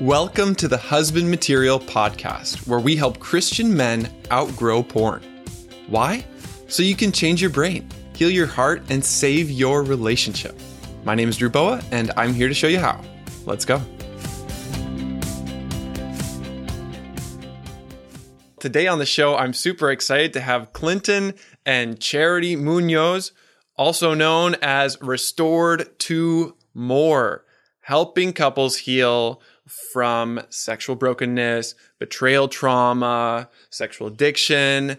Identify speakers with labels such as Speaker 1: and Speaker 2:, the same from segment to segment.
Speaker 1: Welcome to the Husband Material Podcast, where we help Christian men outgrow porn. Why? So you can change your brain, heal your heart, and save your relationship. My name is Drew Boa, and I'm here to show you how. Let's go. Today on the show, I'm super excited to have Clinton and Charity Munoz, also known as Restored to More, helping couples heal from sexual brokenness, betrayal trauma, sexual addiction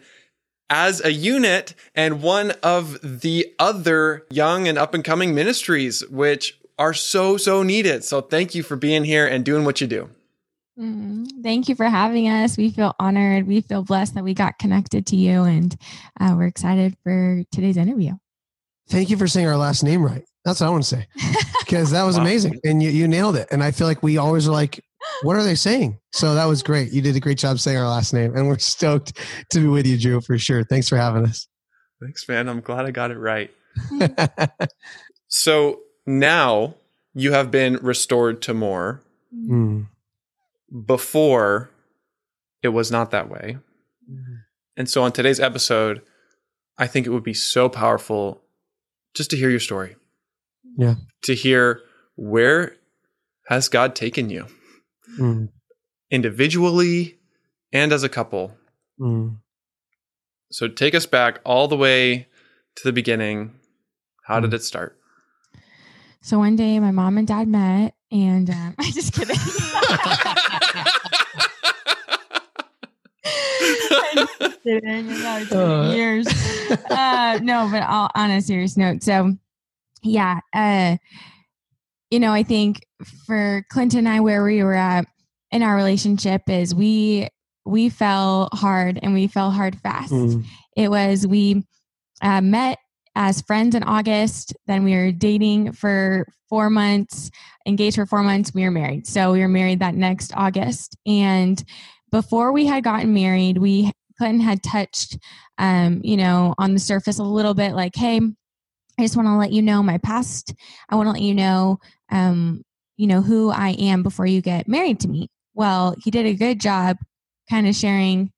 Speaker 1: as a unit and one of the other young and up and coming ministries, which are so, so needed. So thank you for being here and doing what you do.
Speaker 2: Mm-hmm. Thank you for having us. We feel honored. We feel blessed that we got connected to you, and uh, we're excited for today's interview.
Speaker 3: Thank you for saying our last name right. That's what I want to say because that was wow. amazing and you, you nailed it. And I feel like we always are like, what are they saying? So that was great. You did a great job saying our last name, and we're stoked to be with you, Drew, for sure. Thanks for having us.
Speaker 1: Thanks, man. I'm glad I got it right. so now you have been restored to more. Mm. Before, it was not that way. Mm. And so on today's episode, I think it would be so powerful just to hear your story.
Speaker 3: Yeah.
Speaker 1: To hear where has God taken you? Mm. Individually and as a couple. Mm. So take us back all the way to the beginning. How mm. did it start?
Speaker 2: So one day my mom and dad met and um, I just kidding. uh. years. Uh, no, but all, on a serious note. So yeah, uh, you know, I think for Clinton and I, where we were at in our relationship is we we fell hard and we fell hard fast. Mm. It was we uh, met as friends in August. Then we were dating for four months, engaged for four months. We were married. So we were married that next August. And before we had gotten married, we Clinton had touched, um, you know, on the surface a little bit, like, "Hey, I just want to let you know my past. I want to let you know, um, you know, who I am before you get married to me. Well, he did a good job kind of sharing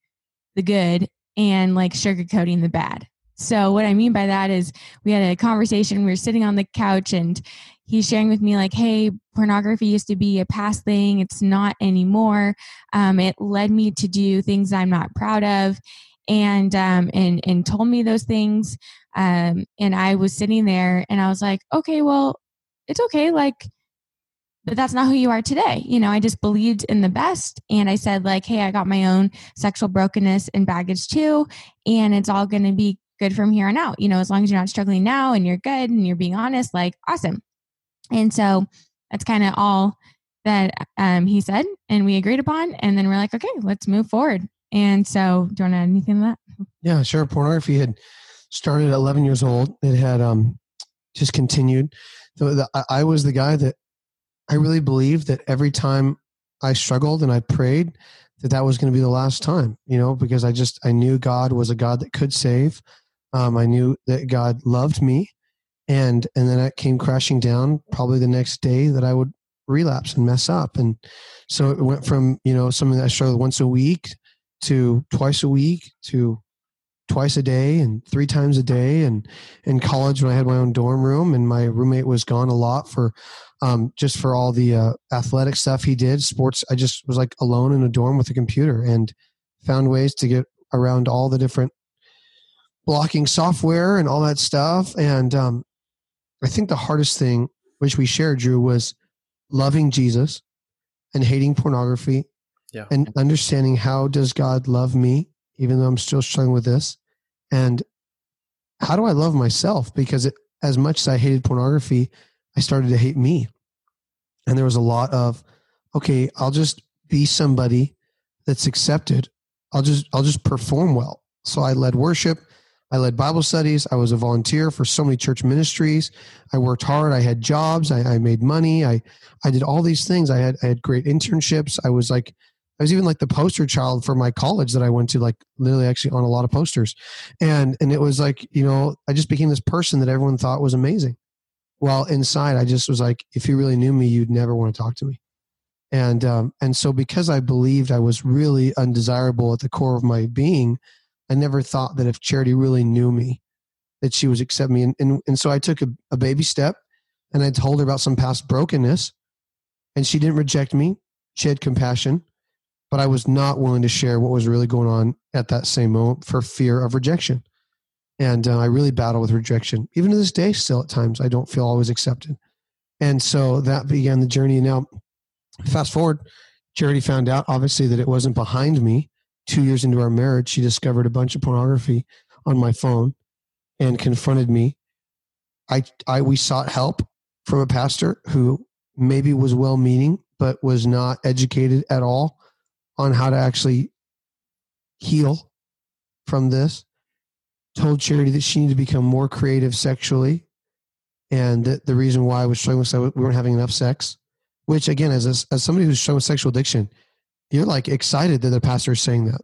Speaker 2: the good and like sugarcoating the bad. So what I mean by that is we had a conversation, we were sitting on the couch and he's sharing with me like, hey, pornography used to be a past thing. It's not anymore. Um, it led me to do things I'm not proud of and um, and and told me those things. Um, and I was sitting there and I was like, okay, well, it's okay. Like, but that's not who you are today. You know, I just believed in the best. And I said, like, hey, I got my own sexual brokenness and baggage too. And it's all going to be good from here on out. You know, as long as you're not struggling now and you're good and you're being honest, like, awesome. And so that's kind of all that um, he said and we agreed upon. And then we're like, okay, let's move forward. And so, do you want to add anything to that?
Speaker 3: Yeah, sure. Pornography had started at 11 years old. It had um, just continued. The, I was the guy that I really believed that every time I struggled and I prayed, that that was going to be the last time, you know, because I just, I knew God was a God that could save. Um, I knew that God loved me. And, and then it came crashing down probably the next day that I would relapse and mess up. And so it went from, you know, something that I struggled once a week to twice a week to twice a day and three times a day and in college when i had my own dorm room and my roommate was gone a lot for um, just for all the uh, athletic stuff he did sports. I just was like alone in a dorm with a computer and found ways to get around all the different blocking software and all that stuff. And um, i think the hardest thing which we shared drew was loving jesus and hating pornography
Speaker 1: yeah.
Speaker 3: and understanding how does god love me even though i'm still struggling with this and how do i love myself? Because it, as much as i hated pornography i started to hate me. And there was a lot of okay i'll just be somebody that's accepted. I'll just i'll just perform well. So i led worship. I led bible studies. I was a volunteer for so many church ministries. I worked hard. I had jobs. I, I made money. I i did all these things. I had i had great internships. I was like I was even like the poster child for my college that I went to, like literally actually on a lot of posters. And and it was like, you know, I just became this person that everyone thought was amazing. While inside I just was like, if you really knew me, you'd never want to talk to me. and um, and so because I believed I was really undesirable at the core of my being, I never thought that if Charity really knew me, that she would accept me. And and, and so I took a, a baby step, and I told her about some past brokenness, and she didn't reject me. She had compassion, but I was not willing to share what was really going on at that same moment for fear of rejection. And uh, I really battle with rejection. Even to this day, still at times, I don't feel always accepted. And so that began the journey. Now, fast forward, Charity found out, obviously, that it wasn't behind me. Two years into our marriage, she discovered a bunch of pornography on my phone and confronted me. I, I, we sought help from a pastor who maybe was well meaning, but was not educated at all on how to actually heal from this. Told Charity that she needed to become more creative sexually, and that the reason why I was struggling was we weren't having enough sex. Which, again, as a, as somebody who's struggling with sexual addiction, you're like excited that the pastor is saying that.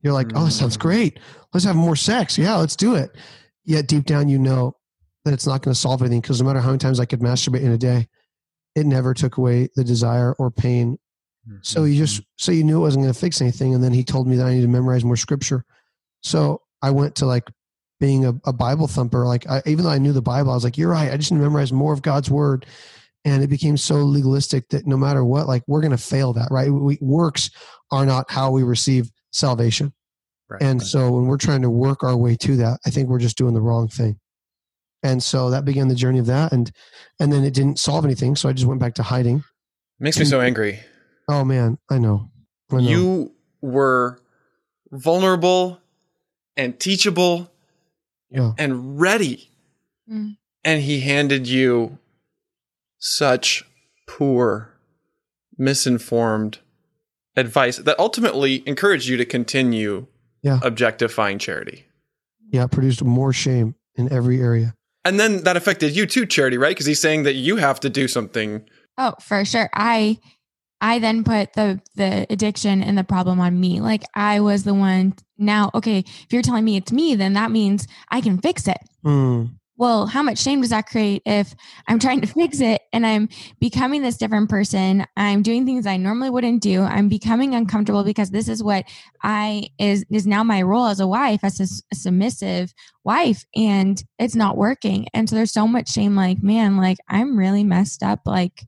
Speaker 3: You're like, oh, that sounds mm. great. Let's have more sex. Yeah, let's do it. Yet deep down, you know that it's not going to solve anything because no matter how many times I could masturbate in a day, it never took away the desire or pain so you just mm-hmm. so you knew it wasn't going to fix anything, and then he told me that I needed to memorize more scripture. So I went to like being a, a Bible thumper. Like I, even though I knew the Bible, I was like, "You're right. I just need to memorize more of God's word." And it became so legalistic that no matter what, like we're going to fail that, right? We, works are not how we receive salvation. Right. And so when we're trying to work our way to that, I think we're just doing the wrong thing. And so that began the journey of that, and and then it didn't solve anything. So I just went back to hiding.
Speaker 1: Makes me so angry
Speaker 3: Oh man, I know. I know.
Speaker 1: You were vulnerable and teachable
Speaker 3: yeah.
Speaker 1: and ready. Mm. And he handed you such poor, misinformed advice that ultimately encouraged you to continue
Speaker 3: yeah.
Speaker 1: objectifying charity.
Speaker 3: Yeah, it produced more shame in every area.
Speaker 1: And then that affected you too, charity, right? Because he's saying that you have to do something.
Speaker 2: Oh, for sure. I I then put the the addiction and the problem on me. Like I was the one. Now, okay, if you're telling me it's me, then that means I can fix it. Mm. Well, how much shame does that create if I'm trying to fix it and I'm becoming this different person? I'm doing things I normally wouldn't do. I'm becoming uncomfortable because this is what I is is now my role as a wife, as a, a submissive wife, and it's not working. And so there's so much shame. Like, man, like I'm really messed up. Like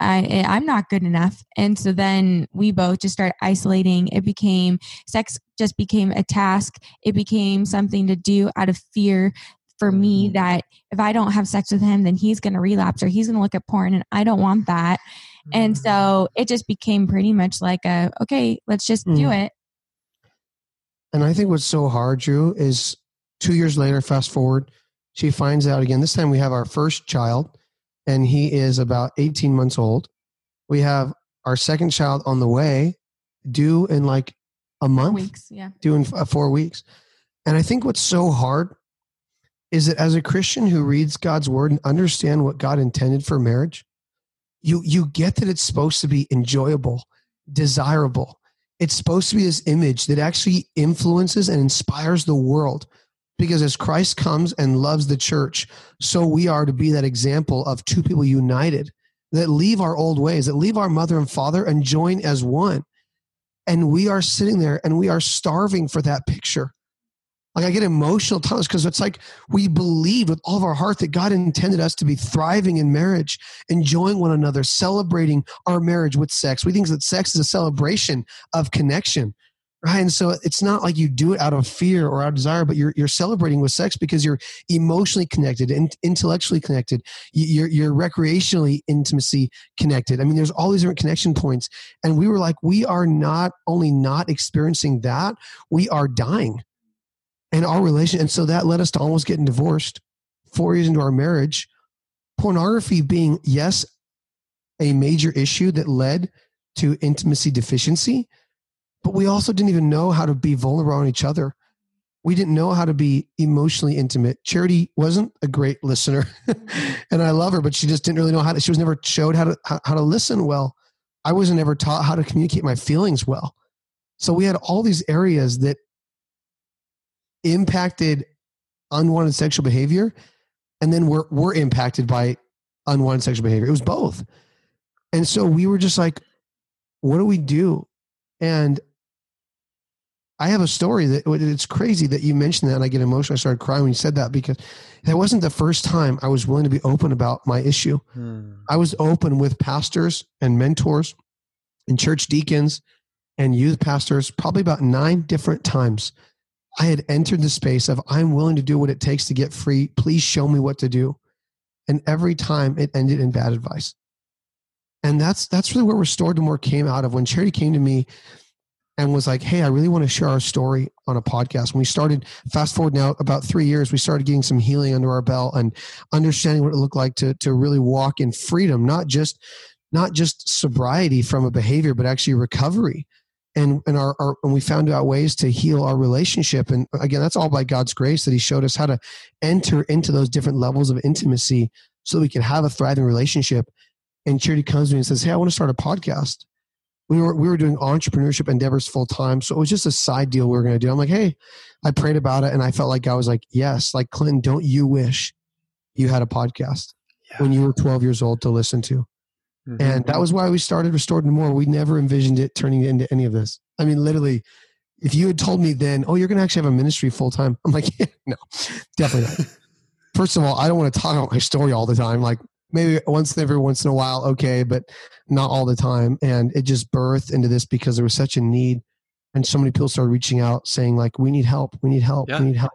Speaker 2: I, eh, I'm not good enough. And so then we both just start isolating. It became sex just became a task. It became something to do out of fear for me mm-hmm. that if I don't have sex with him, then he's going to relapse or he's going to look at porn and I don't want that. And mm-hmm. so it just became pretty much like a, okay, let's just mm. do it.
Speaker 3: And I think what's so hard, Drew, is two years later, fast forward, she finds out again. This time we have our first child and he is about 18 months old. We have our second child on the way, due in like a month.
Speaker 2: Four weeks, yeah.
Speaker 3: Due in uh, four weeks. And I think what's so hard is that as a Christian who reads God's word and understand what God intended for marriage, you you get that it's supposed to be enjoyable, desirable. It's supposed to be this image that actually influences and inspires the world because as Christ comes and loves the church, so we are to be that example of two people united that leave our old ways, that leave our mother and father and join as one. And we are sitting there and we are starving for that picture. Like I get emotional times because it's like we believe with all of our heart that God intended us to be thriving in marriage, enjoying one another, celebrating our marriage with sex. We think that sex is a celebration of connection right? And so it's not like you do it out of fear or out of desire but you're, you're celebrating with sex because you're emotionally connected and intellectually connected. You're, you're recreationally intimacy connected. I mean there's all these different connection points. And we were like we are not only not experiencing that we are dying and our relation and so that led us to almost getting divorced four years into our marriage. Pornography being yes a major issue that led to intimacy deficiency but we also didn't even know how to be vulnerable on each other. We didn't know how to be emotionally intimate. Charity wasn't a great listener, and I love her, but she just didn't really know how to. She was never showed how to how, how to listen well. I wasn't ever taught how to communicate my feelings well. So we had all these areas that impacted unwanted sexual behavior, and then we're we're impacted by unwanted sexual behavior. It was both. And so we were just like, what do we do? And I have a story that it's crazy that you mentioned that and I get emotional. I started crying when you said that because that wasn't the first time I was willing to be open about my issue. Hmm. I was open with pastors and mentors and church deacons and youth pastors probably about nine different times. I had entered the space of I'm willing to do what it takes to get free. Please show me what to do. And every time it ended in bad advice. And that's that's really where Restored to More came out of. When Charity came to me and was like, Hey, I really want to share our story on a podcast. When we started, fast forward now about three years, we started getting some healing under our belt and understanding what it looked like to, to really walk in freedom, not just, not just sobriety from a behavior, but actually recovery. And, and our, our and we found out ways to heal our relationship. And again, that's all by God's grace that He showed us how to enter into those different levels of intimacy so we can have a thriving relationship. And Charity comes to me and says, Hey, I want to start a podcast we were we were doing entrepreneurship endeavors full time so it was just a side deal we were going to do. I'm like hey i prayed about it and i felt like i was like yes like clinton don't you wish you had a podcast yeah. when you were 12 years old to listen to? Mm-hmm. and that was why we started Restored to More. We never envisioned it turning into any of this. I mean literally if you had told me then oh you're going to actually have a ministry full time i'm like yeah, no definitely not. First of all i don't want to talk about my story all the time. Like maybe once every once in a while, okay, but not all the time. And it just birthed into this because there was such a need. And so many people started reaching out saying, like, we need help, we need help, yeah. we need help.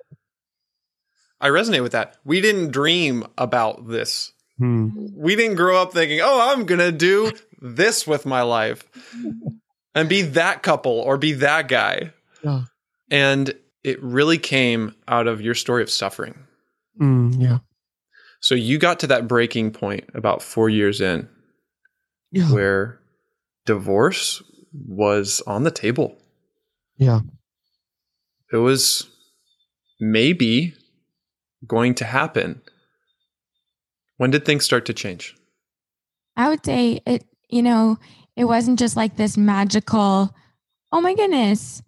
Speaker 1: I resonate with that. We didn't dream about this. Hmm. We didn't grow up thinking, oh, I'm going to do this with my life and be that couple or be that guy. Yeah. And it really came out of your story of suffering.
Speaker 3: Mm, yeah.
Speaker 1: So you got to that breaking point about four years in yeah. where divorce was on the table.
Speaker 3: Yeah.
Speaker 1: It was maybe going to happen. When did things start to change?
Speaker 2: I would say it, you know, it wasn't just like this magical, oh my goodness,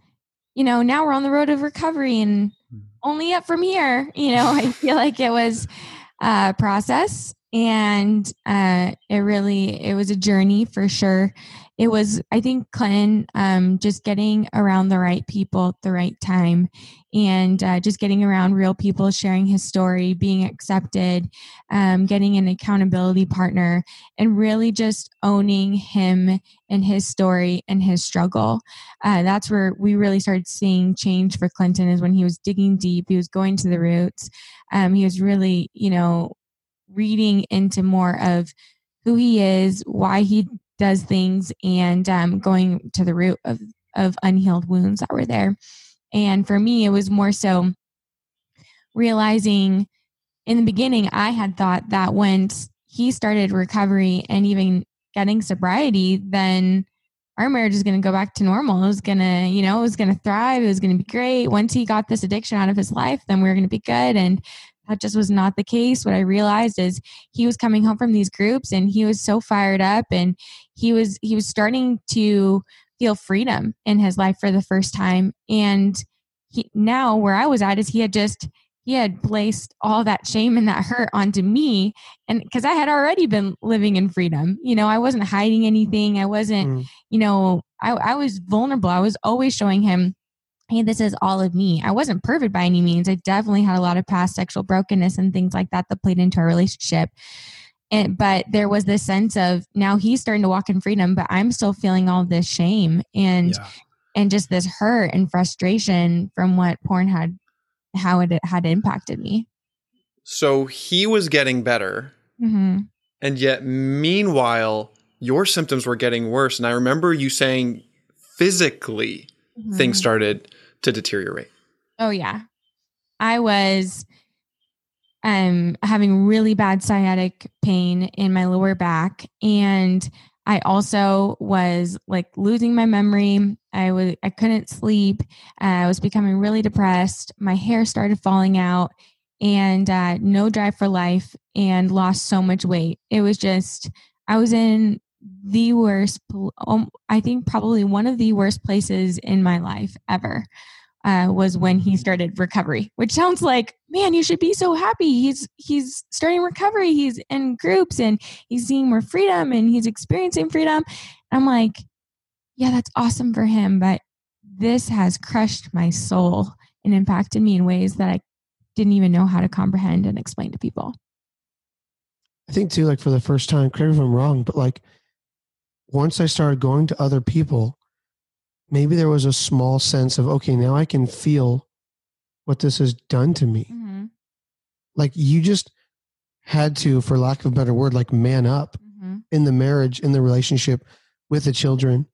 Speaker 2: you know, now we're on the road of recovery and hmm. only up from here. You know, I feel like it was uh, process. And uh, it really it was a journey for sure it was i think clinton um, just getting around the right people at the right time and uh, just getting around real people sharing his story being accepted um, getting an accountability partner and really just owning him and his story and his struggle. Uh, that's where we really started seeing change for clinton is when he was digging deep he was going to the roots. Um, he was really you know reading into more of who he is, why he does things, and um, going to the root of, of unhealed wounds that were there. And for me, it was more so realizing in the beginning, I had thought that once he started recovery and even getting sobriety, then our marriage is going to go back to normal. It was going to, you know, it was going to thrive. It was going to be great. Once he got this addiction out of his life, then we are going to be good. And that just was not the case. What I realized is he was coming home from these groups and he was so fired up and he was he was starting to feel freedom in his life for the first time. And he now where I was at is he had just he had placed all that shame and that hurt onto me and because i had already been living in freedom you know i wasn't hiding anything i wasn't mm. you know I, I was vulnerable i was always showing him hey, this is all of me. I wasn't perfect by any means. I definitely had a lot of past sexual brokenness and things like that that played into our relationship. And, but there was this sense of now he's starting to walk in freedom, but I'm still feeling all this shame and yeah. and just this hurt and frustration from what porn had how it had impacted me.
Speaker 1: So he was getting better, mm-hmm. and yet meanwhile your symptoms were getting worse. And I remember you saying physically mm-hmm. things started to deteriorate.
Speaker 2: Oh yeah. I was um having really bad sciatic pain in my lower back and I also was like losing my memory. I was I couldn't sleep. Uh, I was becoming really depressed. My hair started falling out and uh, no drive for life and lost so much weight. It was just I was in the worst um, I think probably one of the worst places in my life ever uh, was when he started recovery, which sounds like man, you should be so happy. He's he's starting recovery. He's in groups and he's seeing more freedom and he's experiencing freedom. I'm like, yeah, that's awesome for him, but this has crushed my soul and impacted me in ways that I didn't even know how to comprehend and explain to people.
Speaker 3: I think too, like for the first time, correct if I'm wrong, but like once I started going to other people, maybe there was a small sense of, okay, now I can feel what this has done to me.
Speaker 2: Mm-hmm.
Speaker 3: Like you just had to, for lack of a better word, like man up
Speaker 2: Mm-hmm.
Speaker 3: in the marriage, in the relationship with the children.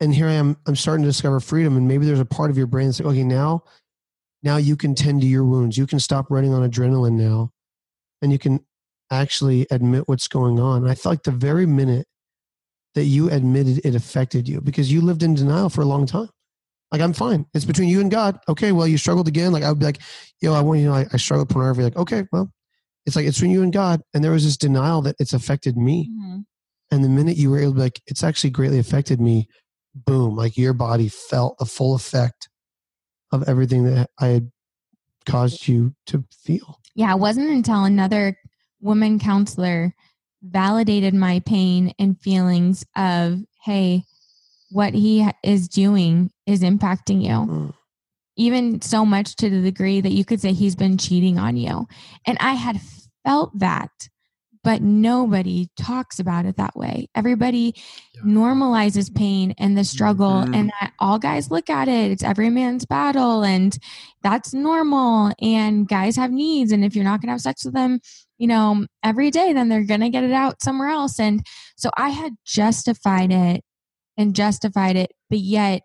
Speaker 3: And here I am, I'm starting to discover freedom. And maybe there's a part of your brain that's like, okay, now, now you can tend to your wounds. You can stop running on adrenaline now. And you can actually admit what's going on. And I felt like the very minute that you admitted it affected you because you lived in denial for a long time. Like, I'm fine. It's between you and God. Okay, well, you struggled again. Like, I would be like, yo, I want you to know, I, I struggled with pornography. Like, okay, well, it's like, it's between you and God. And there was this denial that it's affected me.
Speaker 2: Mm-hmm.
Speaker 3: And the minute you were able to be like, it's actually greatly affected me, boom, like your body felt the full effect of everything that I had caused you to feel.
Speaker 2: Yeah, it wasn't until another woman counselor validated my pain and feelings of, hey, what he is doing is impacting you.
Speaker 3: Mm.
Speaker 2: Even so much to the degree that you could say he's been cheating on you. And I had felt that, but nobody talks about it that way. Everybody
Speaker 1: Yeah.
Speaker 2: normalizes pain and the struggle,
Speaker 1: Mhm.
Speaker 2: and that all guys look at it. It's every man's battle, and that's normal. And guys have needs. And if you're not going to have sex with them, you know, every day, then they're going to get it out somewhere else. And so I had justified it and justified it, but yet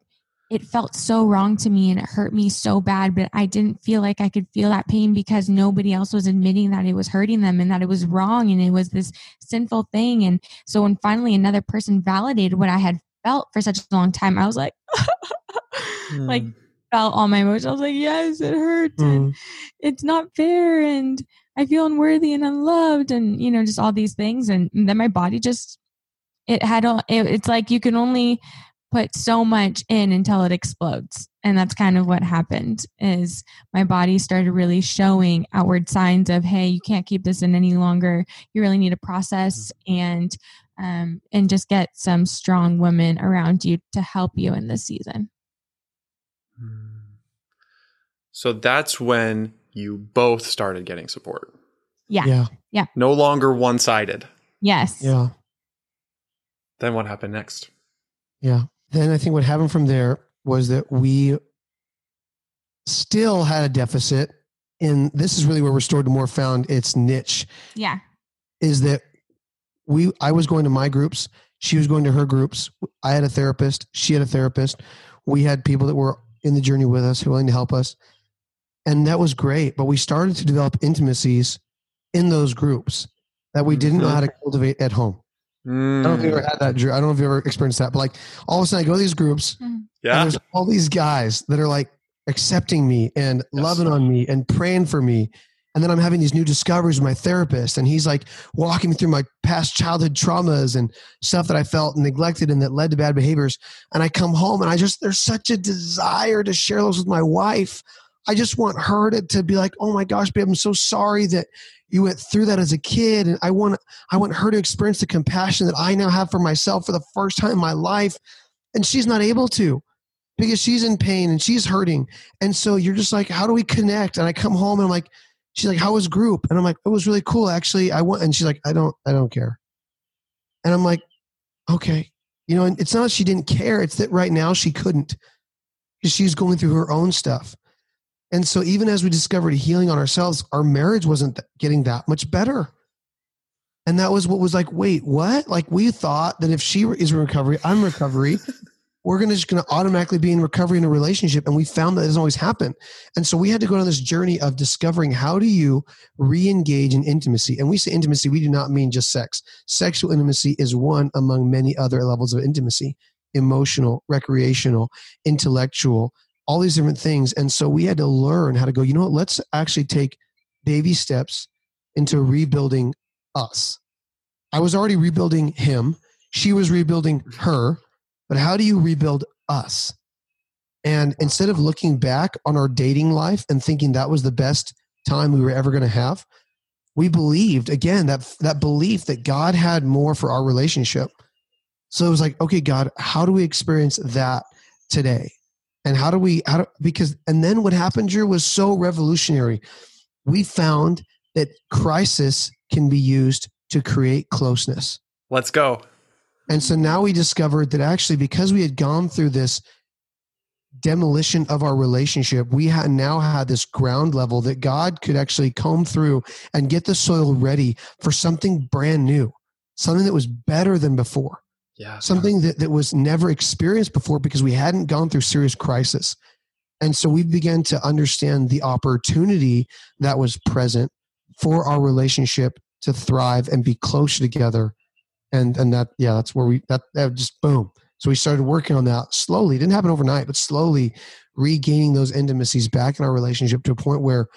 Speaker 2: it felt so wrong to me and it hurt me so bad. But I didn't feel like I could feel that pain because nobody else was admitting that it was hurting them and that it was wrong and it was this sinful thing. And so when finally another person validated what I had felt for such a long time, I was like, like
Speaker 1: Mm.
Speaker 2: felt all my emotions. I was like, yes, it hurts. And
Speaker 3: Mm.
Speaker 2: it's not fair and I feel unworthy and unloved and you know just all these things. And, then my body just it had all it, it's like you can only put so much in until it explodes. And that's kind of what happened is my body started really showing outward signs of hey you can't keep this in any longer. You really need to process and um, and just get some strong women around you to help you in this season.
Speaker 1: Mm. So that's when you both started getting support.
Speaker 2: yeah,
Speaker 3: Yeah.
Speaker 1: No longer one sided.
Speaker 2: yes
Speaker 3: Yeah.
Speaker 1: Then what happened next?
Speaker 3: Yeah. Then I think what happened from there was that we still had a deficit. And this is really where Restored to More found its niche
Speaker 2: yeah
Speaker 3: is that we I was going to my groups, she was going to her groups. I had a therapist, she had a therapist. We had people that were in the journey with us, who were willing to help us. And that was great. But we started to develop intimacies in those groups that we didn't know
Speaker 1: Mhm.
Speaker 3: how to cultivate at home. I don't know if you ever had that, Drew. I don't know if you ever experienced that, but like all of a sudden I go to these groups and
Speaker 1: Yeah.
Speaker 3: there's all these guys that are like accepting me and loving on me and praying for me. And then I'm having these new discoveries with my therapist, and he's like walking me through my past childhood traumas and stuff that I felt neglected and that led to bad behaviors. And I come home and I just, there's such a desire to share those with my wife. I just want her to, to be like, oh my gosh, babe, I'm so sorry that you went through that as a kid. And I want, I want her to experience the compassion that I now have for myself for the first time in my life. And she's not able to because she's in pain and she's hurting. And so you're just like, how do we connect? And I come home and I'm like, she's like, how was group? And I'm like, it was really cool. Actually, I went, and she's like, I don't, I don't care. And I'm like, okay, you know, it's not she didn't care. It's that right now she couldn't because she's going through her own stuff. And so even as we discovered healing on ourselves, our marriage wasn't getting that much better. And that was what was like, wait, what? Like we thought that if she is in recovery, I'm in recovery, we're gonna just gonna automatically be in recovery in a relationship. And we found that it doesn't always happen. And so we had to go on this journey of discovering how do you re-engage in intimacy. And we say intimacy, we do not mean just sex. Sexual intimacy is one among many other levels of intimacy, emotional, recreational, intellectual, all these different things. And so we had to learn how to go, you know what, let's actually take baby steps into rebuilding us. I was already rebuilding him. She was rebuilding her. But how do you rebuild us? And instead of looking back on our dating life and thinking that was the best time we were ever going to have. We believed again that that belief that God had more for our relationship. So it was like, okay, God, how do we experience that today? And how do we how do, because and then what happened Drew was so revolutionary. We found that crisis can be used to create closeness.
Speaker 1: Let's go.
Speaker 3: And so now we discovered that actually, because we had gone through this demolition of our relationship, we had now had this ground level that God could actually comb through and get the soil ready for something brand new, something that was better than before.
Speaker 1: Yeah.
Speaker 3: Something that, that was never experienced before because we hadn't gone through serious crisis. And so we began to understand the opportunity that was present for our relationship to thrive and be closer together. And and that yeah, that's where we that, that just boom. So we started working on that slowly. It didn't happen overnight, but slowly regaining those intimacies back in our relationship to a point where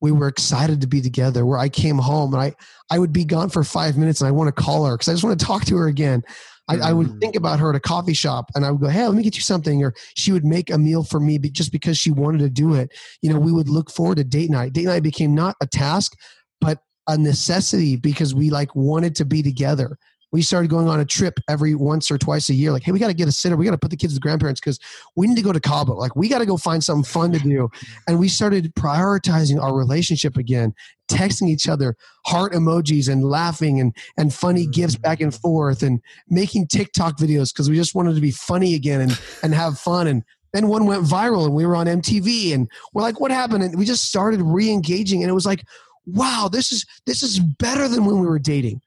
Speaker 3: we were excited to be together where i came home and i i would be gone for five minutes and i want to call her because i just want to talk to her again I, I, would
Speaker 1: Mm.
Speaker 3: think about her at a coffee shop and i would go hey let me get you something or she would make a meal for me just because she wanted to do it. You know we would look forward to date night. Date night became not a task but a necessity because we like wanted to be together. We started going on a trip every once or twice a year like hey we got to get a sitter. We got to put the kids with grandparents because we need to go to cabo. Like we got to go find something fun to do. And we started prioritizing our relationship again texting each other heart emojis and laughing and and funny mm. gifts back and forth and making tiktok videos because we just wanted to be funny again and and have fun. And then one went viral and we were on mtv and we're like what happened? And we just started re-engaging and it was like wow this is this is better than when we were dating.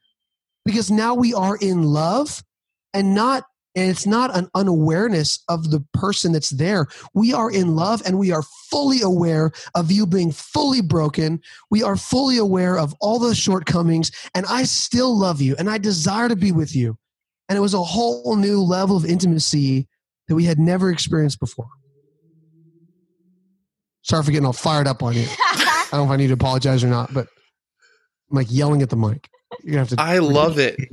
Speaker 3: Because now we are in love and not and it's not an unawareness of the person that's there. We are in love and we are fully aware of you being fully broken. We are fully aware of all the shortcomings and i still love you and i desire to be with you. And it was a whole new level of intimacy that we had never experienced before. Sorry for getting all fired up on you. I don't know if i need to apologize or not but i'm like yelling at the mic. You have to
Speaker 1: I love it.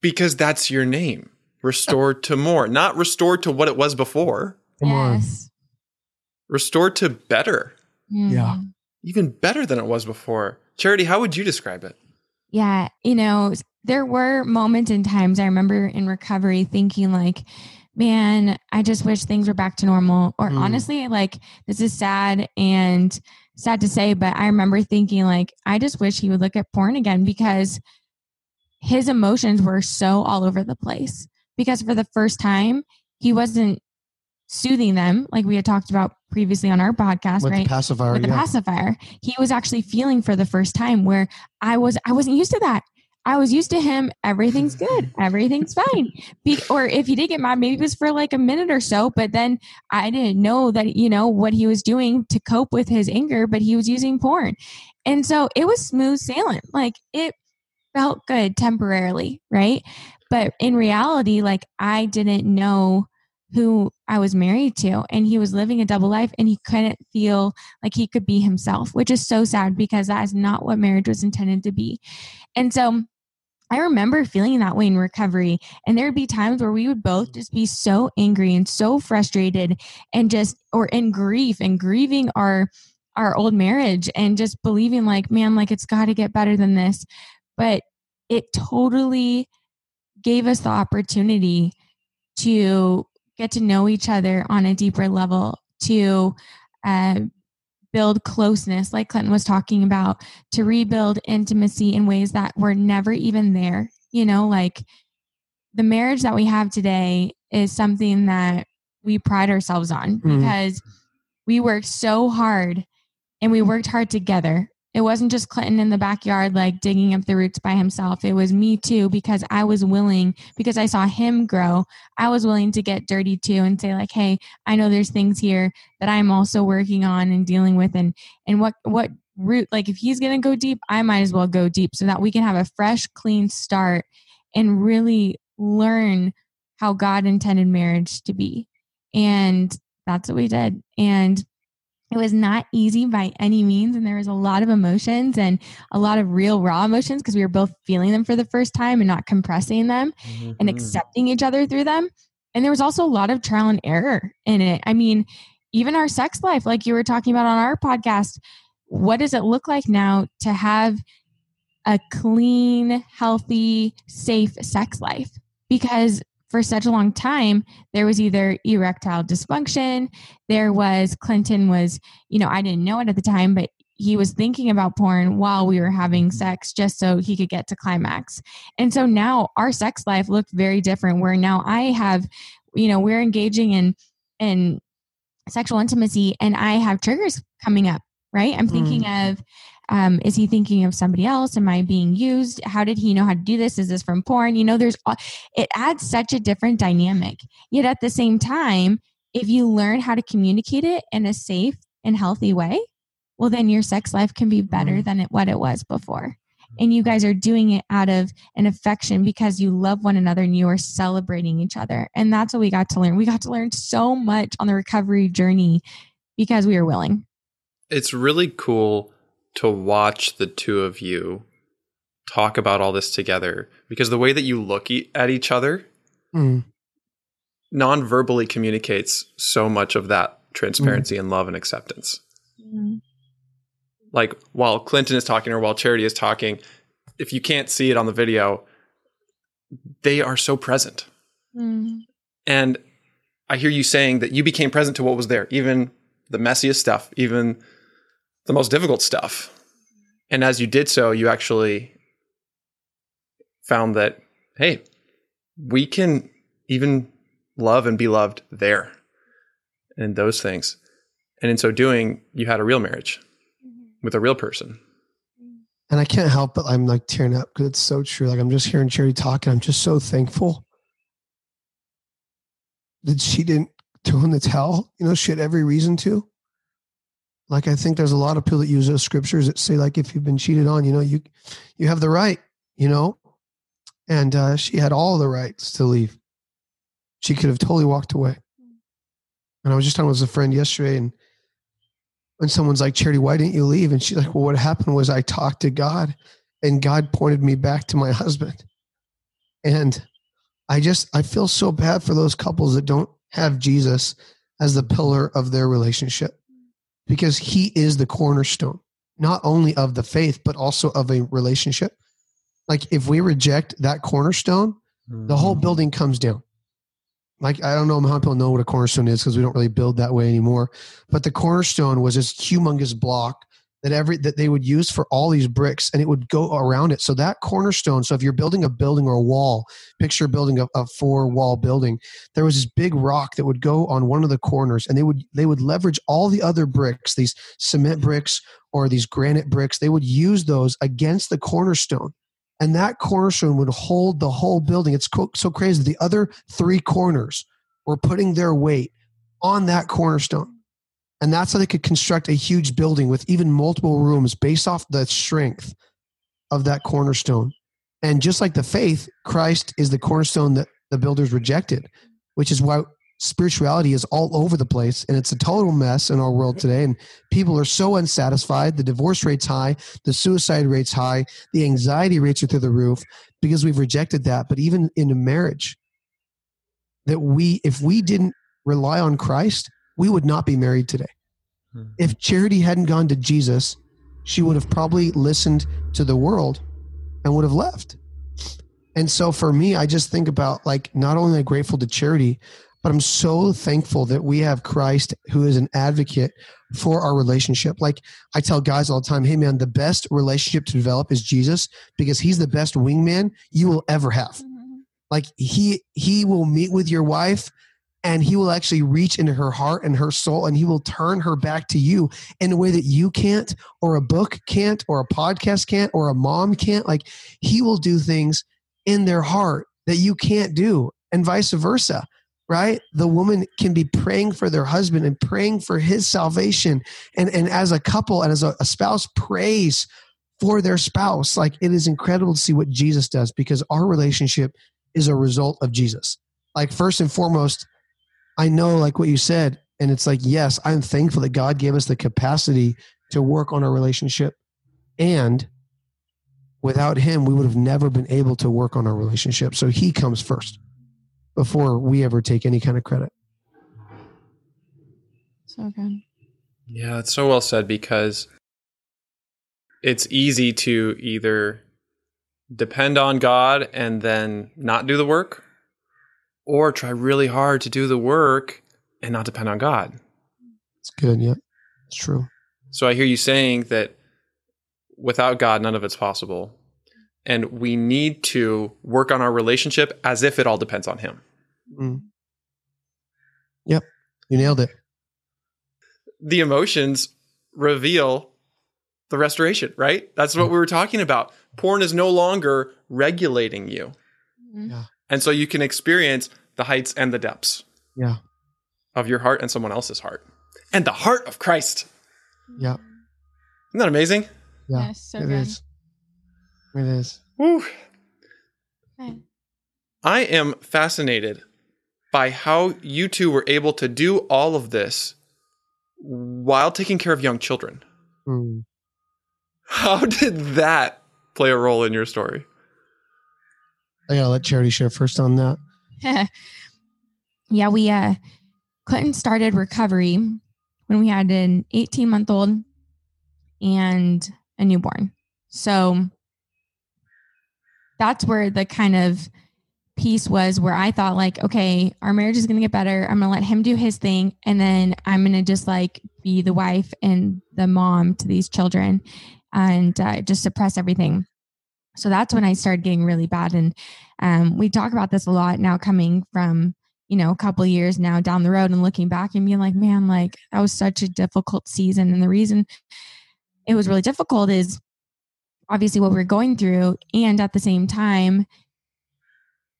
Speaker 1: Because that's your name. Restored to more, not restored to what it was before.
Speaker 3: Come on.
Speaker 2: yes.
Speaker 1: Restored to better,
Speaker 3: Yeah.
Speaker 2: Mhm.
Speaker 1: even better than it was before. Charity, how would you describe it?
Speaker 2: Yeah, you know, there were moments and times I remember in recovery thinking like, man, I just wish things were back to normal. Or
Speaker 3: Mm.
Speaker 2: honestly, like this is sad and sad to say, but I remember thinking like, I just wish he would look at porn again because his emotions were so all over the place. Because for the first time, he wasn't soothing them like we had talked about previously on our podcast,
Speaker 3: with
Speaker 2: right?
Speaker 3: the pacifier
Speaker 2: with the
Speaker 3: yeah.
Speaker 2: pacifier. He was actually feeling for the first time where i was i wasn't used to that. I was used to him everything's good everything's fine. Be, or if he did get mad maybe it was for like a minute or so but then i didn't know that you know what he was doing to cope with his anger but he was using porn. And so it was smooth sailing. Like it felt good temporarily right but in reality like i didn't know who I was married to, and he was living a double life, and he couldn't feel like he could be himself, which is so sad because that is not what marriage was intended to be. And so I remember feeling that way in recovery. And there would be times where we would both just be so angry and so frustrated and just, or in grief and grieving our, our old marriage and just believing like, man, like it's got to get better than this. But it totally gave us the opportunity to get to know each other on a deeper level, to uh, build closeness, like Clinton was talking about, to rebuild intimacy in ways that were never even there. You know, like the marriage that we have today is something that we pride ourselves on
Speaker 3: Mhm.
Speaker 2: because we worked so hard and we worked hard together. It wasn't just Clinton in the backyard, like digging up the roots by himself. It was me too, because I was willing, because I saw him grow. I was willing to get dirty too and say, like, hey, I know there's things here that I'm also working on and dealing with. And, and what, what root, like, if he's going to go deep, I might as well go deep so that we can have a fresh, clean start and really learn how God intended marriage to be. And that's what we did. And it was not easy by any means. And there was a lot of emotions and a lot of real raw emotions because we were both feeling them for the first time and not compressing them
Speaker 1: Mm-hmm.
Speaker 2: and accepting each other through them. And there was also a lot of trial and error in it. I mean, even our sex life, like you were talking about on our podcast, what does it look like now to have a clean, healthy, safe sex life? Because for such a long time, there was either erectile dysfunction, there was Clinton was, you know, I didn't know it at the time, but he was thinking about porn while we were having sex just so he could get to climax. And so now our sex life looked very different where now I have, you know, we're engaging in in sexual intimacy and I have triggers coming up, right? I'm thinking mm. of um, is he thinking of somebody else? Am I being used? How did he know how to do this? Is this from porn? You know, there's it adds such a different dynamic. Yet at the same time, if you learn how to communicate it in a safe and healthy way, well, then your sex life can be better mm-hmm. than it, what it was before. And you guys are doing it out of an affection because you love one another and you are celebrating each other. And that's what we got to learn. We got to learn so much on the recovery journey because we were willing.
Speaker 1: It's really cool to watch the two of you talk about all this together because the way that you look e- at each other mm. non-verbally communicates so much of that transparency mm. and love and acceptance. Mm like while Clinton is talking or while Charity is talking, if you can't see it on the video, they are so present. Mm. And I hear you saying that you became present to what was there, even the messiest stuff, even the most difficult stuff. And as you did so, you actually found that, hey, we can even love and be loved there and those things. And in so doing, you had a real marriage mm-hmm. with a real person.
Speaker 3: And I can't help but I'm like tearing up because it's so true. Like I'm just hearing Charity talk and I'm just so thankful that she didn't throw in the towel. You know, she had every reason to. Like I think there's a lot of people that use those scriptures that say like if you've been cheated on, you know, you you have the right, you know. And uh, she had all the rights to leave. She could have totally walked away. And I was just talking with a friend yesterday, and when someone's like, Charity, why didn't you leave? And she's like, Well, what happened was I talked to God and God pointed me back to my husband. And I just, I feel so bad for those couples that don't have Jesus as the pillar of their relationship because he is the cornerstone, not only of the faith, but also of a relationship. Like if we reject that cornerstone, the whole mm. building comes down like I don't know how people know what a cornerstone is because we don't really build that way anymore. But the cornerstone was this humongous block that every that they would use for all these bricks, and it would go around it. So that cornerstone. So if you're building a building or a wall, picture building a, a four wall building. There was this big rock that would go on one of the corners, and they would they would leverage all the other bricks, these cement bricks or these granite bricks. They would use those against the cornerstone and that cornerstone would hold the whole building. It's so crazy. The other three corners were putting their weight on that cornerstone. And that's how they could construct a huge building with even multiple rooms based off the strength of that cornerstone. And just like the faith, Christ is the cornerstone that the builders rejected, which is why spirituality is all over the place and it's a total mess in our world today. And people are so unsatisfied. The divorce rate's high. The suicide rate's high. The anxiety rates are through the roof because we've rejected that. But even in a marriage that we if we didn't rely on christ we would not be married today hmm. if charity hadn't gone to jesus she would have probably listened to the world and would have left and so for me i just think about like not only am i grateful to charity but I'm so thankful that we have Christ who is an advocate for our relationship. Like I tell guys all the time, hey man, the best relationship to develop is Jesus because he's the best wingman you will ever have. Mm-hmm. Like he he will meet with your wife and he will actually reach into her heart and her soul and he will turn her back to you in a way that you can't or a book can't or a podcast can't or a mom can't. Like he will do things in their heart that you can't do and vice versa right? The woman can be praying for their husband and praying for his salvation and and as a couple and as a, a, spouse prays for their spouse. Like it is incredible to see what jesus does because our relationship is a result of jesus. Like first and foremost i know like what you said and it's like yes i'm thankful that god gave us the capacity to work on our relationship and without him we would have never been able to work on our relationship so he comes first before we ever take any kind of credit.
Speaker 2: So good.
Speaker 1: Yeah, it's so well said because it's easy to either depend on God and then not do the work, or try really hard to do the work and not depend on God.
Speaker 3: It's good. Yeah, it's true.
Speaker 1: So I hear you saying that without God, none of it's possible. And we need to work on our relationship as if it all depends on Him.
Speaker 3: Mm. Yep, you nailed it.
Speaker 1: The emotions reveal the restoration, right? That's what we were talking about. Porn is no longer regulating you.
Speaker 2: Mhm.
Speaker 3: Yeah.
Speaker 1: And so you can experience the heights and the depths
Speaker 3: Yeah,
Speaker 1: of your heart and someone else's heart. And the heart of Christ.
Speaker 3: yeah,
Speaker 1: Isn't that amazing?
Speaker 3: yeah.
Speaker 2: Yes, so
Speaker 3: It
Speaker 2: good.
Speaker 3: is. It is.
Speaker 1: Woo.
Speaker 2: Okay.
Speaker 1: I am fascinated by how you two were able to do all of this while taking care of young children.
Speaker 3: Mm.
Speaker 1: How did that play a role in your story?
Speaker 3: I gotta let Charity share first on that.
Speaker 2: yeah, we uh Clinton started recovery when we had an 18 month old and a newborn. So that's where the kind of piece was where I thought like, okay, our marriage is going to get better. I'm going to let him do his thing and then I'm going to just like be the wife and the mom to these children and uh, just suppress everything. So that's when I started getting really bad and um, we talk about this a lot now coming from you know a couple of years now down the road and looking back and being like man like that was such a difficult season and the reason it was really difficult is obviously what we are going through and at the same time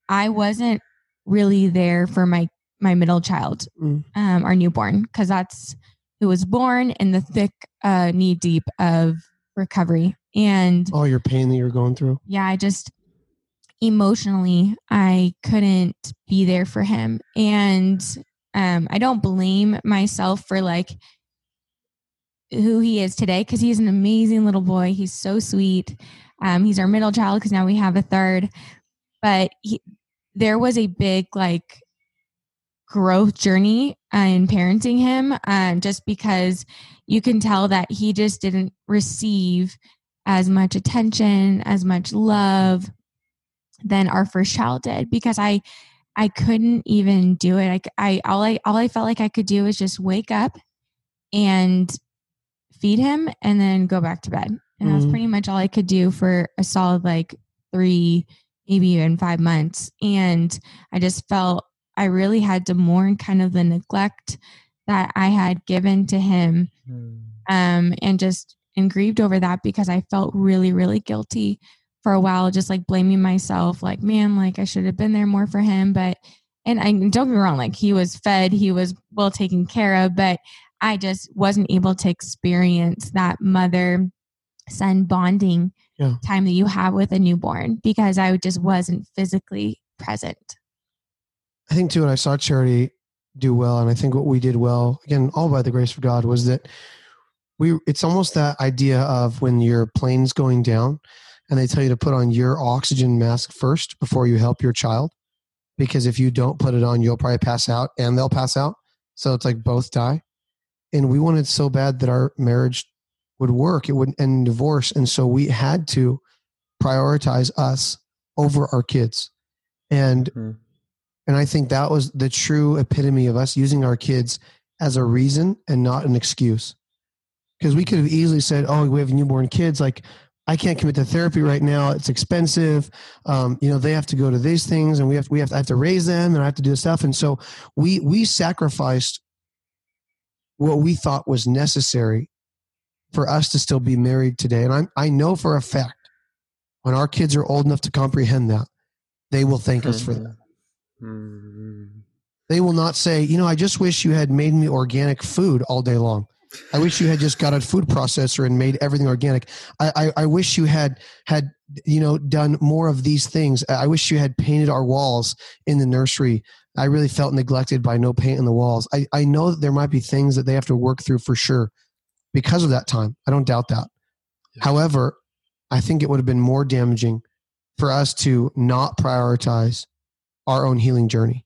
Speaker 2: i wasn't really there for my my middle child
Speaker 3: Mm.
Speaker 2: um our newborn because that's who was born in the thick uh knee deep of recovery and
Speaker 3: All your pain that you're going through.
Speaker 2: yeah, I just emotionally I couldn't be there for him. And um I don't blame myself for like who he is today because he's an amazing little boy. He's so sweet. Um he's our middle child because now we have a third. But he, there was a big like growth journey uh, in parenting him um, just because you can tell that he just didn't receive as much attention, as much love than our first child did because I I couldn't even do it. I, I all I all I felt like I could do was just wake up and feed him and then go back to bed. And that's
Speaker 3: Mhm.
Speaker 2: pretty much all I could do for a solid like 3 maybe even 5 months and I just felt I really had to mourn kind of the neglect that I had given to him um, and just and grieved over that because I felt really, really guilty for a while, just like blaming myself, like, man, like I should have been there more for him. But, and I don't get me wrong, like he was fed, he was well taken care of, but I just wasn't able to experience that mother son bonding
Speaker 3: Yeah.
Speaker 2: time that you have with a newborn because I just wasn't physically present.
Speaker 3: I think too, what I saw Charity do well, and I think what we did well, again, all by the grace of God, was that we. It's almost that idea of when your plane's going down, and they tell you to put on your oxygen mask first before you help your child, because if you don't put it on, you'll probably pass out, and they'll pass out. So it's like both die. And we wanted so bad that our marriage would work, it wouldn't end in divorce, and so we had to prioritize us over our kids. And
Speaker 1: Mhm.
Speaker 3: and I think that was the true epitome of us using our kids as a reason and not an excuse. Because we could have easily said, "Oh, we have newborn kids. Like, I can't commit to therapy right now. It's expensive. Um, you know, they have to go to these things, and we have we have to, I have to raise them, and I have to do this stuff." And so we we sacrificed what we thought was necessary for us to still be married today. And I I know for a fact when our kids are old enough to comprehend that, they will thank us for that
Speaker 1: Mhm.
Speaker 3: they will not say, you know, I just wish you had made me organic food all day long. I wish you had just got a food processor and made everything organic. I, I, I wish you had had you know done more of these things. I wish you had painted our walls in the nursery. I really felt neglected by no paint in the walls. I, I know that there might be things that they have to work through for sure because of that time. I don't doubt that.
Speaker 1: Yeah.
Speaker 3: However, I think it would have been more damaging for us to not prioritize our own healing journey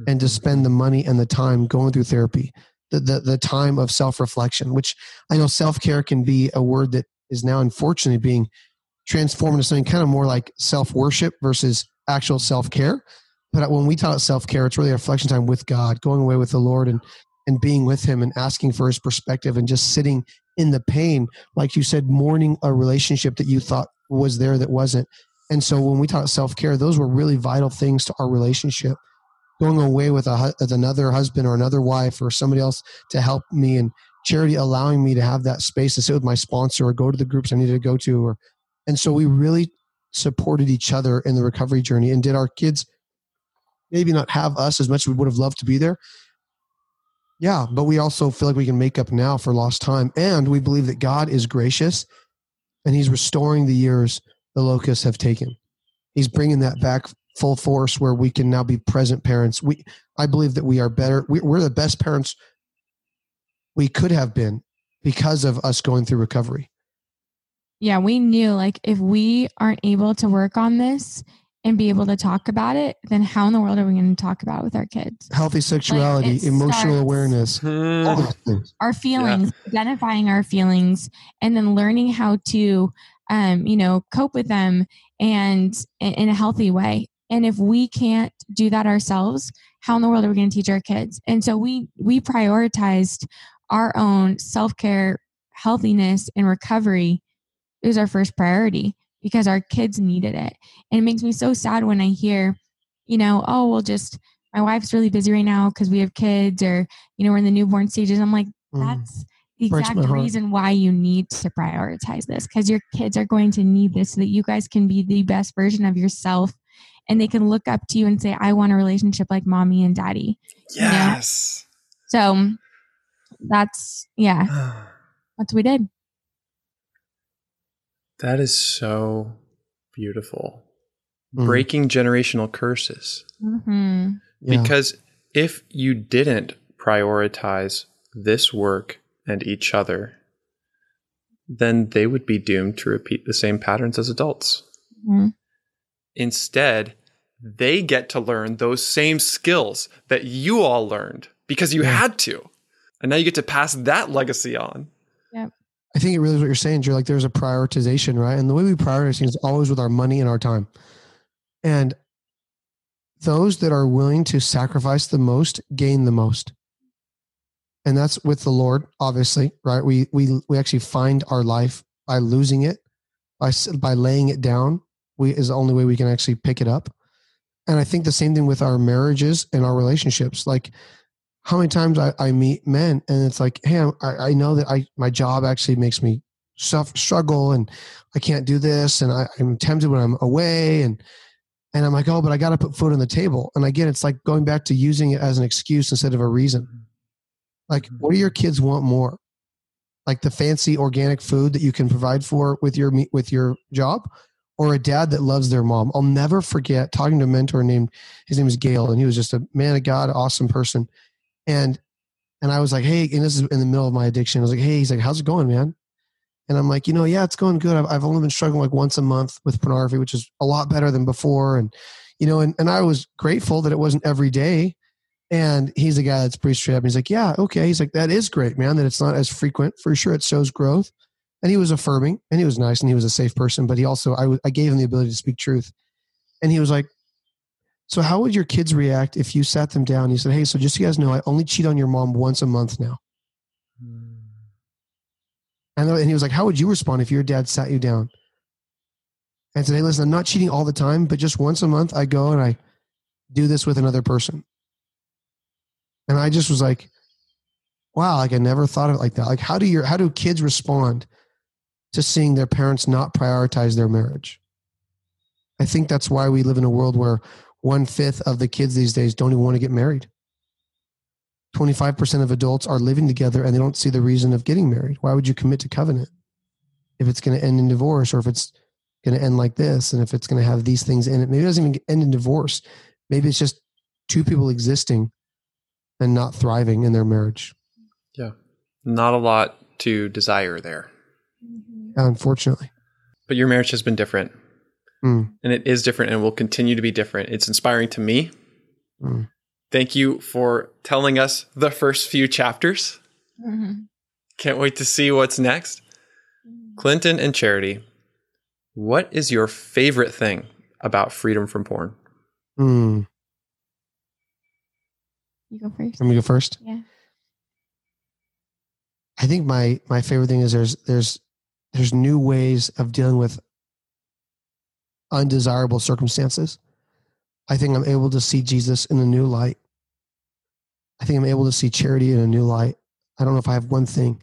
Speaker 3: mm-hmm. and to spend the money and the time going through therapy the the, the time of self-reflection which i know self-care can be a word that is now unfortunately being transformed into something kind of more like self worship versus actual self care. But when we talk about self care, it's really a reflection time with God, going away with the Lord and and being with Him and asking for His perspective and just sitting in the pain, like you said, mourning a relationship that you thought was there that wasn't. And so when we talk about self care, those were really vital things to our relationship. Going away with a with another husband or another wife or somebody else to help me and charity allowing me to have that space to sit with my sponsor or go to the groups I needed to go to or and so we really supported each other in the recovery journey and did our kids maybe not have us as much as we would have loved to be there. Yeah but we also feel like we can make up now for lost time and we believe that god is gracious and he's restoring the years the locusts have taken. He's bringing that back full force where we can now be present parents we i believe that we are better we, we're the best parents we could have been because of us going through recovery
Speaker 2: yeah, we knew like if we aren't able to work on this and be able to talk about it, then how in the world are we going to talk about it with our kids?
Speaker 3: Healthy sexuality, like emotional starts, awareness,
Speaker 2: hmm. our feelings, yeah. identifying our feelings, and then learning how to, um, you know, cope with them and in a healthy way. And if we can't do that ourselves, how in the world are we going to teach our kids? And so we we prioritized our own self care, healthiness, and recovery it was our first priority because our kids needed it. And it makes me so sad when I hear, you know, oh, well, just my wife's really busy right now because we have kids or, you know, we're in the newborn stages. I'm like, mm. that's the exact reason why you need to prioritize this because your kids are going to need this so that you guys can be the best version of yourself and they can look up to you and say, I want a relationship like mommy and daddy.
Speaker 1: Yes.
Speaker 2: You know? So that's, yeah, that's what we did.
Speaker 1: That is so beautiful. Mm. Breaking generational curses. Mm-hmm. Yeah. Because if you didn't prioritize this work and each other, then they would be doomed to repeat the same patterns as adults. Mm-hmm. Instead, they get to learn those same skills that you all learned because you yeah. had to. And now you get to pass that legacy on. Yeah.
Speaker 3: I think it really is what you're saying, Drew. Like there's a prioritization, right? And the way we prioritize things is always with our money and our time. And those that are willing to sacrifice the most gain the most. And that's with the Lord, obviously, right? We we we actually find our life by losing it, by by laying it down. We is the only way we can actually pick it up. And I think the same thing with our marriages and our relationships. Like how many times I, I meet men and it's like, hey, I, I know that I my job actually makes me suffer, struggle and I can't do this and I, I'm tempted when I'm away and and I'm like, oh, but I got to put food on the table. And again, it's like going back to using it as an excuse instead of a reason. Like, mm-hmm. what do your kids want more? Like the fancy organic food that you can provide for with your meat with your job, or a dad that loves their mom. I'll never forget talking to a mentor named his name is Gail, and he was just a man of God, awesome person and and I was like, hey, and this is in the middle of my addiction. I was like, hey, he's like, how's it going, man? And I'm like, you know, yeah, it's going good. I've, I've only been struggling like once a month with pornography, which is a lot better than before. And, you know, and, and I was grateful that it wasn't every day. And he's a guy that's pretty straight up. He's like, yeah, okay. He's like, that is great, man, that it's not as frequent. For sure, it shows growth. And he was affirming and he was nice and he was a safe person. But he also, I, w- I gave him the ability to speak truth. And he was like, so, how would your kids react if you sat them down and you said, Hey, so just so you guys know, I only cheat on your mom once a month now? And, and he was like, How would you respond if your dad sat you down and said, Hey, listen, I'm not cheating all the time, but just once a month I go and I do this with another person? And I just was like, Wow, like I never thought of it like that. Like, how do your how do kids respond to seeing their parents not prioritize their marriage? I think that's why we live in a world where one fifth of the kids these days don't even want to get married. 25% of adults are living together and they don't see the reason of getting married. Why would you commit to covenant if it's going to end in divorce or if it's going to end like this and if it's going to have these things in it? Maybe it doesn't even end in divorce. Maybe it's just two people existing and not thriving in their marriage.
Speaker 1: Yeah. Not a lot to desire there.
Speaker 3: Unfortunately.
Speaker 1: But your marriage has been different. Mm. And it is different and will continue to be different. It's inspiring to me. Mm. Thank you for telling us the first few chapters. Mm-hmm. Can't wait to see what's next. Clinton and Charity, what is your favorite thing about freedom from porn?
Speaker 3: Hmm.
Speaker 2: You go first.
Speaker 3: Let me go first.
Speaker 2: Yeah.
Speaker 3: I think my my favorite thing is there's there's there's new ways of dealing with undesirable circumstances. I think I'm able to see Jesus in a new light. I think I'm able to see charity in a new light. I don't know if I have one thing.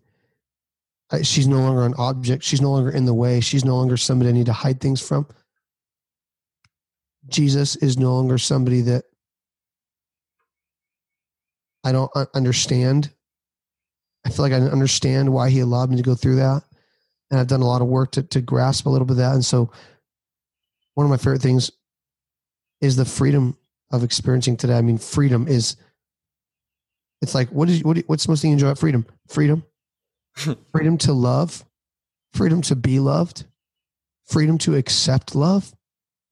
Speaker 3: I, she's no longer an object. She's no longer in the way. She's no longer somebody I need to hide things from. Jesus is no longer somebody that I don't understand. I feel like I understand why he allowed me to go through that. And I've done a lot of work to, to grasp a little bit of that. And so one of my favorite things is the freedom of experiencing today. I mean, freedom is, it's like, what is, what, what's the most thing you enjoy about freedom? Freedom, freedom to love, freedom to be loved, freedom to accept love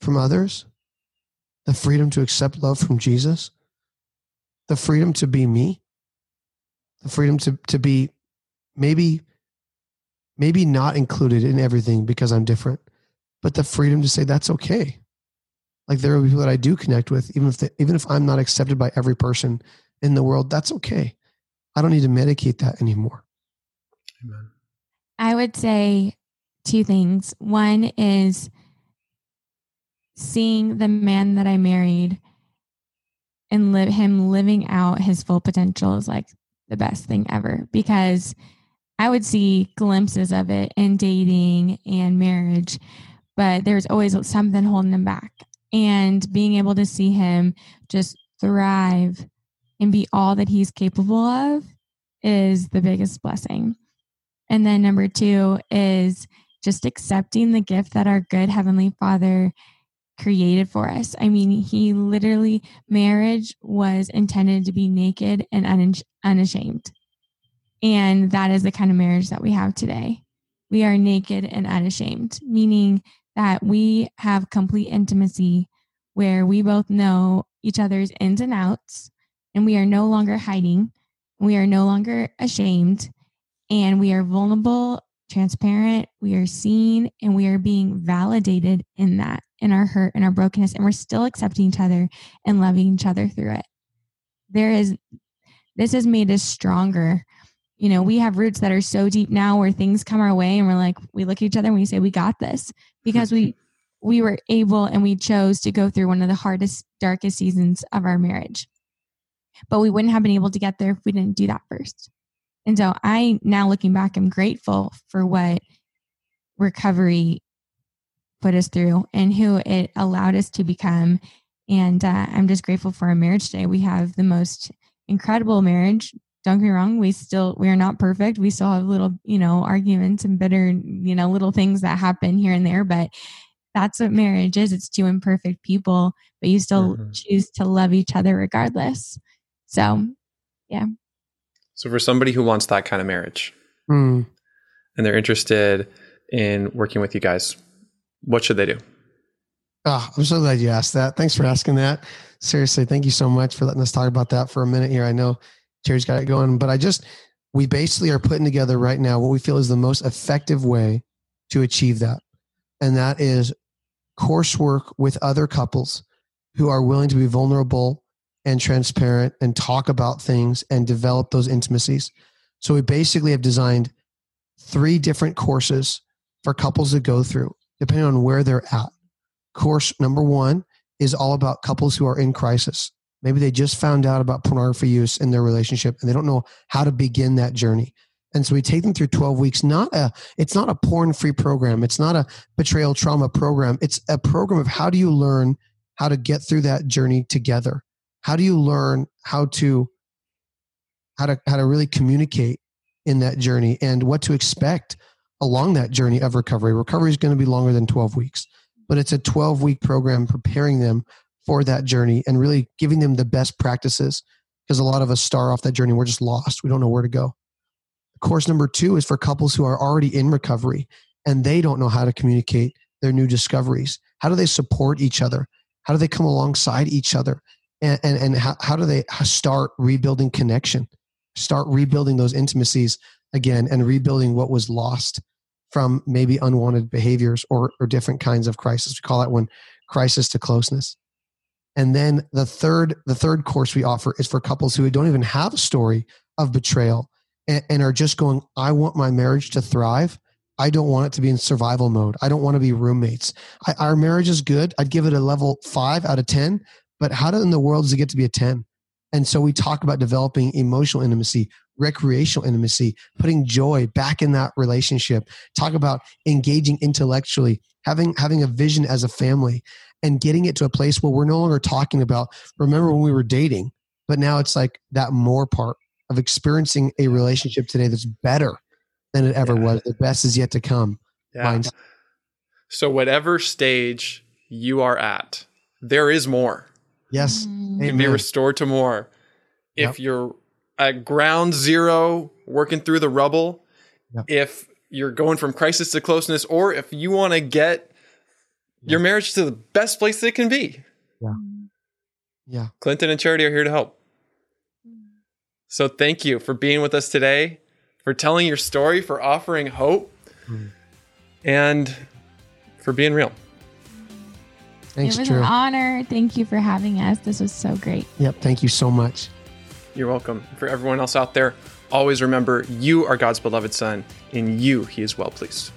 Speaker 3: from others, the freedom to accept love from Jesus, the freedom to be me, the freedom to, to be maybe, maybe not included in everything because I'm different, but the freedom to say that's okay. Like there are people that I do connect with, even if they, even if I'm not accepted by every person in the world, that's okay. I don't need to medicate that anymore.
Speaker 1: Amen.
Speaker 2: I would say two things. One is seeing the man that I married and live him living out his full potential is like the best thing ever because I would see glimpses of it in dating and marriage, but there's always something holding him back. And being able to see him just thrive and be all that he's capable of is the biggest blessing. And then number two is just accepting the gift that our good Heavenly Father created for us. I mean, He literally, marriage was intended to be naked and unashamed. And that is the kind of marriage that we have today. We are naked and unashamed, meaning that we have complete intimacy where we both know each other's ins and outs, and we are no longer hiding. We are no longer ashamed and we are vulnerable, transparent, we are seen, and we are being validated in that, in our hurt and our brokenness, and we're still accepting each other and loving each other through it. There is, this has made us stronger. You know, we have roots that are so deep now where things come our way and we're like, we look at each other and we say, we got this because we, we were able and we chose to go through one of the hardest, darkest seasons of our marriage. But we wouldn't have been able to get there if we didn't do that first. And so I now looking back, I'm grateful for what recovery put us through and who it allowed us to become. And uh, I'm just grateful for our marriage today. We have the most incredible marriage. Don't get me wrong, we still we are not perfect. We still have little, you know, arguments and bitter, you know, little things that happen here and there, but that's what marriage is. It's two imperfect people, but you still mm-hmm. choose to love each other regardless. So, yeah.
Speaker 1: So for somebody who wants that kind of marriage
Speaker 3: mm.
Speaker 1: and they're interested in working with you guys, what should they do?
Speaker 3: Oh, I'm so glad you asked that. Thanks for asking that. Seriously, thank you so much for letting us talk about that for a minute here. I know Terry's got it going, but I just, we basically are putting together right now what we feel is the most effective way to achieve that. And that is coursework with other couples who are willing to be vulnerable and transparent and talk about things and develop those intimacies. So we basically have designed three different courses for couples to go through, depending on where they're at. Course number one is all about couples who are in crisis. Maybe they just found out about pornography use in their relationship and they don't know how to begin that journey. And so we take them through 12 weeks, not a, it's not a porn free program. It's not a betrayal trauma program. It's a program of how do you learn how to get through that journey together how do you learn how to how to how to really communicate in that journey and what to expect along that journey of recovery recovery is going to be longer than 12 weeks but it's a 12 week program preparing them for that journey and really giving them the best practices because a lot of us start off that journey we're just lost. We don't know where to go. Course number two is for couples who are already in recovery and they don't know how to communicate their new discoveries. How do they support each other? How do they come alongside each other? And and, and how, how do they start rebuilding connection? Start rebuilding those intimacies again and rebuilding what was lost from maybe unwanted behaviors or, or different kinds of crisis. We call that one crisis to closeness. And then the third, the third course we offer is for couples who don't even have a story of betrayal and, and are just going, I want my marriage to thrive. I don't want it to be in survival mode. I don't want to be roommates. I, our marriage is good. I'd give it a level five out of 10, but how in the world does it get to be a 10? And so we talk about developing emotional intimacy, recreational intimacy, putting joy back in that relationship. Talk about engaging intellectually, having having a vision as a family, and getting it to a place where we're no longer talking about remember when we were dating, but now it's like that more part of experiencing a relationship today that's better than it ever yeah. was. The best is yet to come.
Speaker 1: Yeah. So whatever stage you are at, there is more.
Speaker 3: Yes. Mm.
Speaker 1: You can be restored to more. If yep. you're at ground zero working through the rubble, yep. if you're going from crisis to closeness, or if you want to get yep. your marriage to the best place that it can be.
Speaker 3: Yeah. Yeah.
Speaker 1: Clinton and Charity are here to help. So thank you for being with us today, for telling your story, for offering hope, mm. and for being real.
Speaker 3: Thanks,
Speaker 2: it was
Speaker 3: Drew.
Speaker 2: an honor. Thank you for having us. This was so great.
Speaker 3: Yep. Thank you so much.
Speaker 1: You're welcome. For everyone else out there, always remember you are God's beloved Son. In you, He is well pleased.